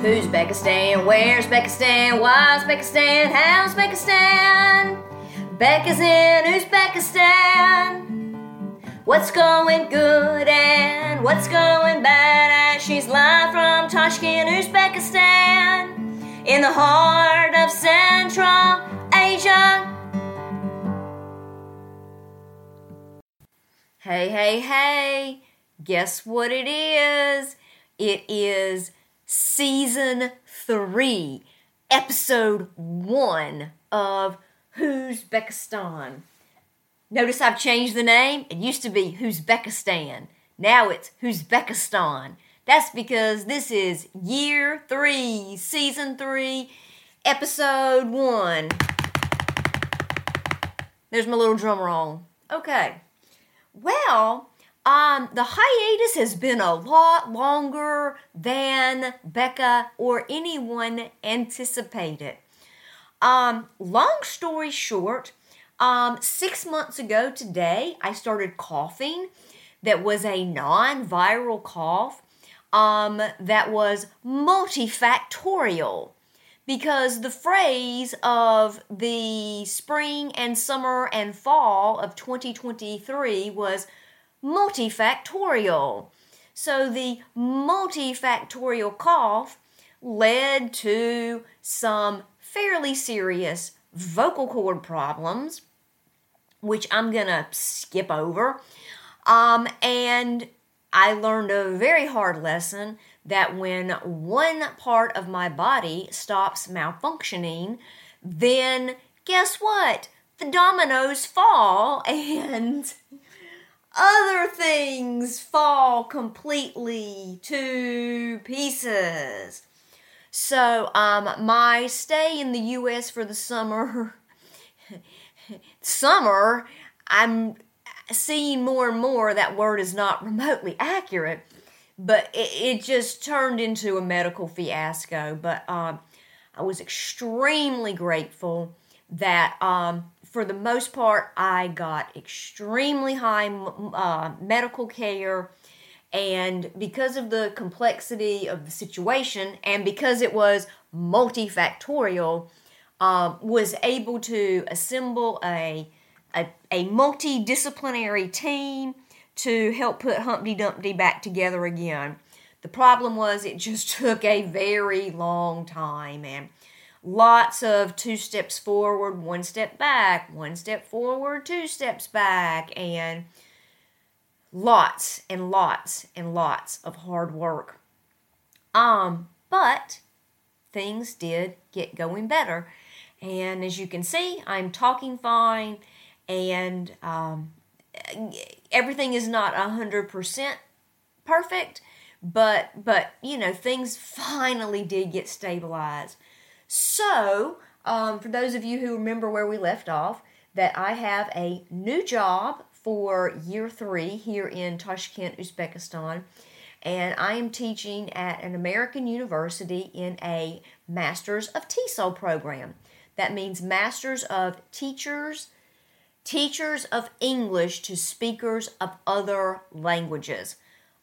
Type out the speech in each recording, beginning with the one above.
Who's Beckistan? Where's Beckistan? Why's Beckistan? How's Beckistan? Becca's in Uzbekistan. What's going good and what's going bad? As she's live from Tashkent, Uzbekistan, in the heart of Central Asia. Hey, hey, hey! Guess what it is? It is season three, episode one of Who's Uzbekistan. Notice I've changed the name. It used to be Uzbekistan. Now it's Uzbekistan. That's because this is year three, season three, episode one. There's my little drum roll. Okay. Well, um, the hiatus has been a lot longer than Becca or anyone anticipated. Um, long story short, um, six months ago today, I started coughing. That was a non viral cough um, that was multifactorial because the phrase of the spring and summer and fall of 2023 was multifactorial. So the multifactorial cough led to some fairly serious vocal cord problems, which I'm gonna skip over. Um, and I learned a very hard lesson that when one part of my body stops malfunctioning, then guess what? The dominoes fall and other things fall completely to pieces. So, um, my stay in the U.S. for the summer, summer, I'm seeing more and more that word is not remotely accurate, but it, it just turned into a medical fiasco. But um, I was extremely grateful that, um, for the most part, I got extremely high uh, medical care and because of the complexity of the situation, and because it was multifactorial, um, was able to assemble a, a, a multidisciplinary team to help put Humpty Dumpty back together again. The problem was it just took a very long time and lots of two steps forward, one step back, one step forward, two steps back, and lots and lots and lots of hard work. Um, but things did get going better. And as you can see, I'm talking fine and um, everything is not a 100% perfect, but but you know, things finally did get stabilized. So, um, for those of you who remember where we left off, that I have a new job for year three here in Tashkent, Uzbekistan. And I am teaching at an American university in a Masters of TESOL program. That means Masters of Teachers, Teachers of English to Speakers of Other Languages,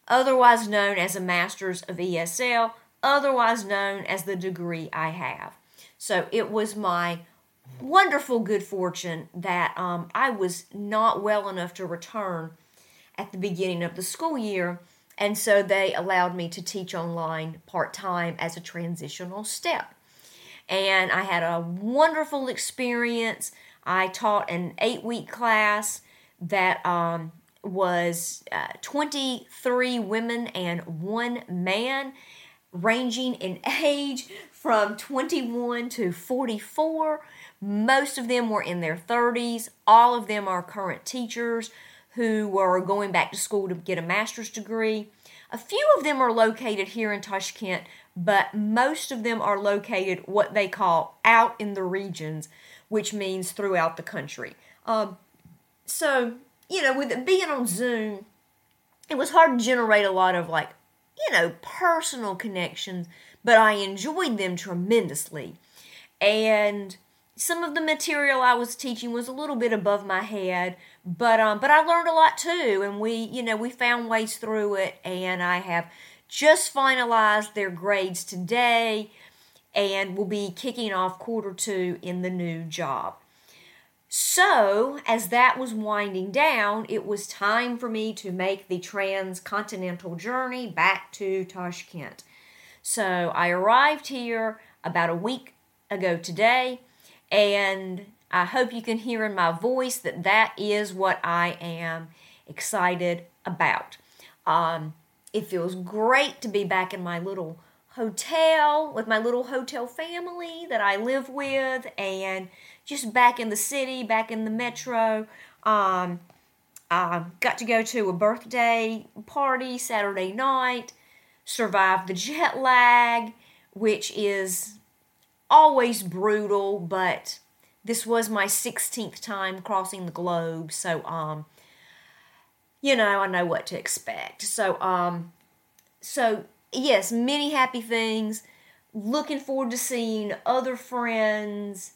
otherwise known as a Masters of ESL, otherwise known as the degree I have. So it was my wonderful good fortune that um, I was not well enough to return at the beginning of the school year, and so they allowed me to teach online part time as a transitional step. And I had a wonderful experience. I taught an eight week class that um, was uh, 23 women and one man, ranging in age from 21 to 44 most of them were in their 30s. All of them are current teachers who were going back to school to get a master's degree. A few of them are located here in Tashkent, but most of them are located what they call out in the regions, which means throughout the country. Um, so, you know, with it being on Zoom, it was hard to generate a lot of like, you know, personal connections, but I enjoyed them tremendously. And some of the material I was teaching was a little bit above my head, but um, but I learned a lot too, and we you know we found ways through it, and I have just finalized their grades today and will be kicking off quarter two in the new job. So, as that was winding down, it was time for me to make the transcontinental journey back to Tashkent. So, I arrived here about a week ago today, and I hope you can hear in my voice that that is what I am excited about. Um, it feels great to be back in my little hotel with my little hotel family that I live with and just back in the city, back in the metro. Um, I got to go to a birthday party Saturday night, survived the jet lag, which is always brutal, but this was my 16th time crossing the globe, so um you know, I know what to expect. So um so yes, many happy things. Looking forward to seeing other friends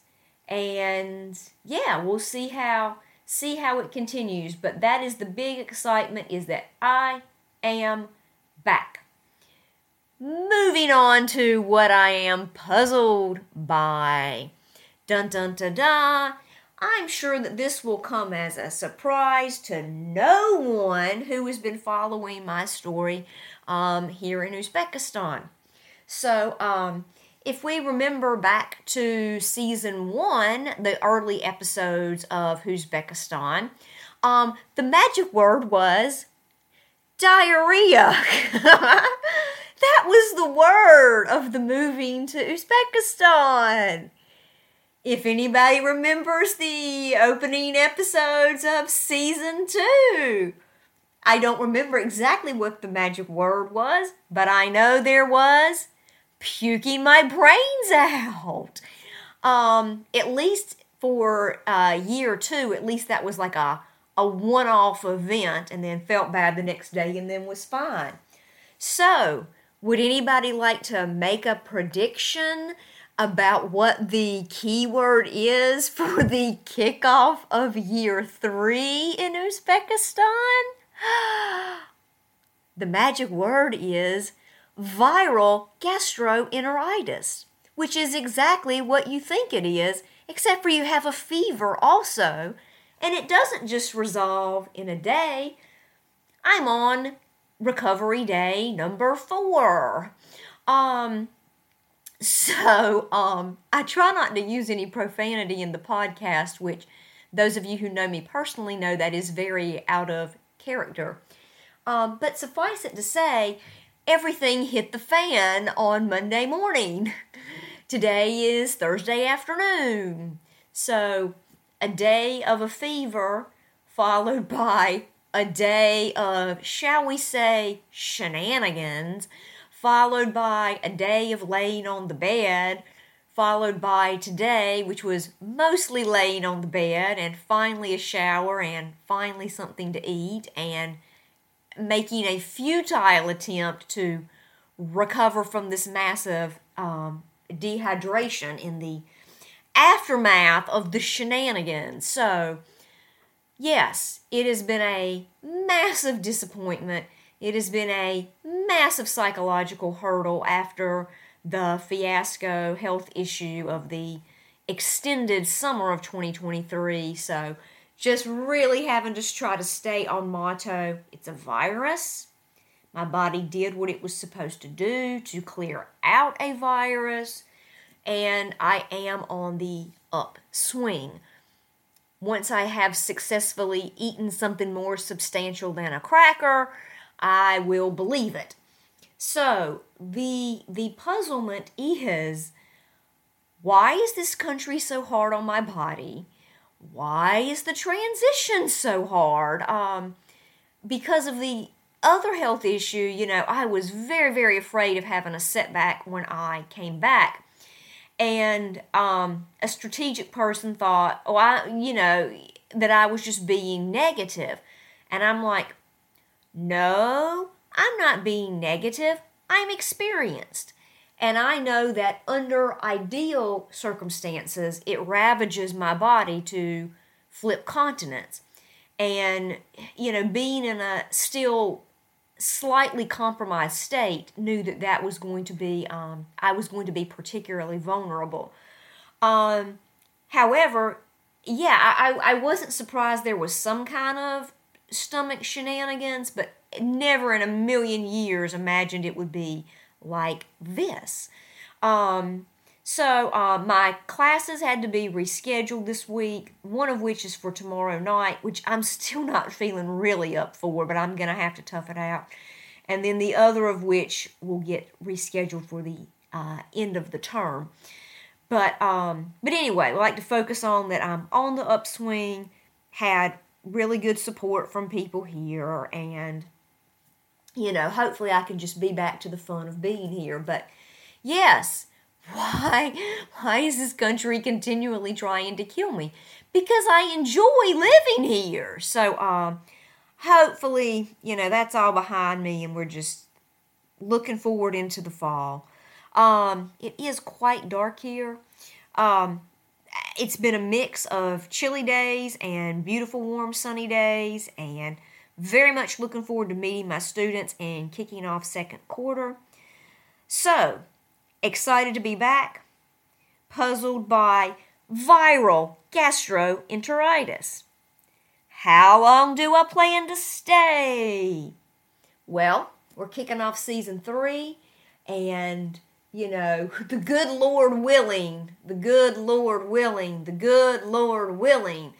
and yeah, we'll see how see how it continues. But that is the big excitement is that I am back. Moving on to what I am puzzled by. Dun dun dun dun. I'm sure that this will come as a surprise to no one who has been following my story um, here in Uzbekistan. So, um, if we remember back to season one, the early episodes of Uzbekistan, um, the magic word was diarrhea. that was the word of the moving to Uzbekistan. If anybody remembers the opening episodes of season two, I don't remember exactly what the magic word was, but I know there was puking my brains out. Um, at least for a year or two, at least that was like a, a one off event and then felt bad the next day and then was fine. So, would anybody like to make a prediction about what the keyword is for the kickoff of year three in Uzbekistan? the magic word is viral gastroenteritis, which is exactly what you think it is, except for you have a fever also, and it doesn't just resolve in a day. I'm on recovery day number four. Um, so um, I try not to use any profanity in the podcast, which those of you who know me personally know that is very out of character. Um, but suffice it to say, everything hit the fan on Monday morning. Today is Thursday afternoon. So, a day of a fever followed by a day of, shall we say, shenanigans, followed by a day of laying on the bed, followed by today, which was mostly laying on the bed, and finally a shower, and finally something to eat, and making a futile attempt to recover from this massive um, dehydration in the aftermath of the shenanigans. So, yes, it has been a massive disappointment. It has been a massive psychological hurdle after the fiasco health issue of the extended summer of 2023. So, just really having to try to stay on motto. It's a virus. My body did what it was supposed to do to clear out a virus, and I am on the upswing. Once I have successfully eaten something more substantial than a cracker, I will believe it. So, the the puzzlement is why is this country so hard on my body? why is the transition so hard? Um, because of the other health issue, you know, I was very, very afraid of having a setback when I came back. And um, a strategic person thought, oh, I, you know, that I was just being negative. And I'm like, no, I'm not being negative. I'm experienced. And I know that under ideal circumstances, it ravages my body to flip continents. And, you know, being in a still slightly compromised state knew that that was going to be um, I was going to be particularly vulnerable. Um, however, yeah, I, I wasn't surprised there was some kind of stomach shenanigans, but never in a million years imagined it would be like this. Um, so uh, my classes had to be rescheduled this week, one of which is for tomorrow night, which I'm still not feeling really up for, but I'm going to have to tough it out. And then the other of which will get rescheduled for the uh, end of the term. But um, but anyway, I like to focus on that I'm on the upswing, had really good support from people here, and you know, hopefully I can just be back to the fun of being here. But yes, why why is this country continually trying to kill me? Because I enjoy living here. So um hopefully, you know, that's all behind me and we're just looking forward into the fall. Um it is quite dark here. Um it's been a mix of chilly days and beautiful warm sunny days and very much looking forward to meeting my students and kicking off second quarter. So, excited to be back, puzzled by viral gastroenteritis. How long do I plan to stay? Well, we're kicking off season three, and you know, the good Lord willing, the good Lord willing, the good Lord willing,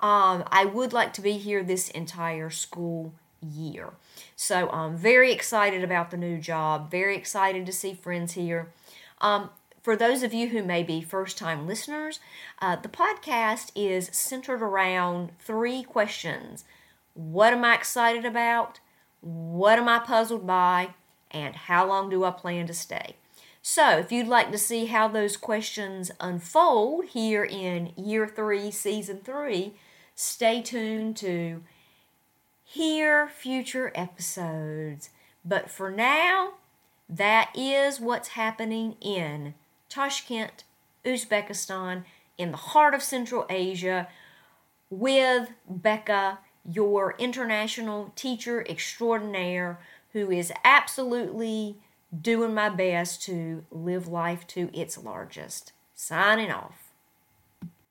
um, I would like to be here this entire school year. So I'm very excited about the new job, very excited to see friends here. Um, for those of you who may be first time listeners, uh, the podcast is centered around three questions What am I excited about? What am I puzzled by? And how long do I plan to stay? So, if you'd like to see how those questions unfold here in year three, season three, stay tuned to hear future episodes. But for now, that is what's happening in Tashkent, Uzbekistan, in the heart of Central Asia, with Becca, your international teacher extraordinaire, who is absolutely doing my best to live life to its largest. Signing off.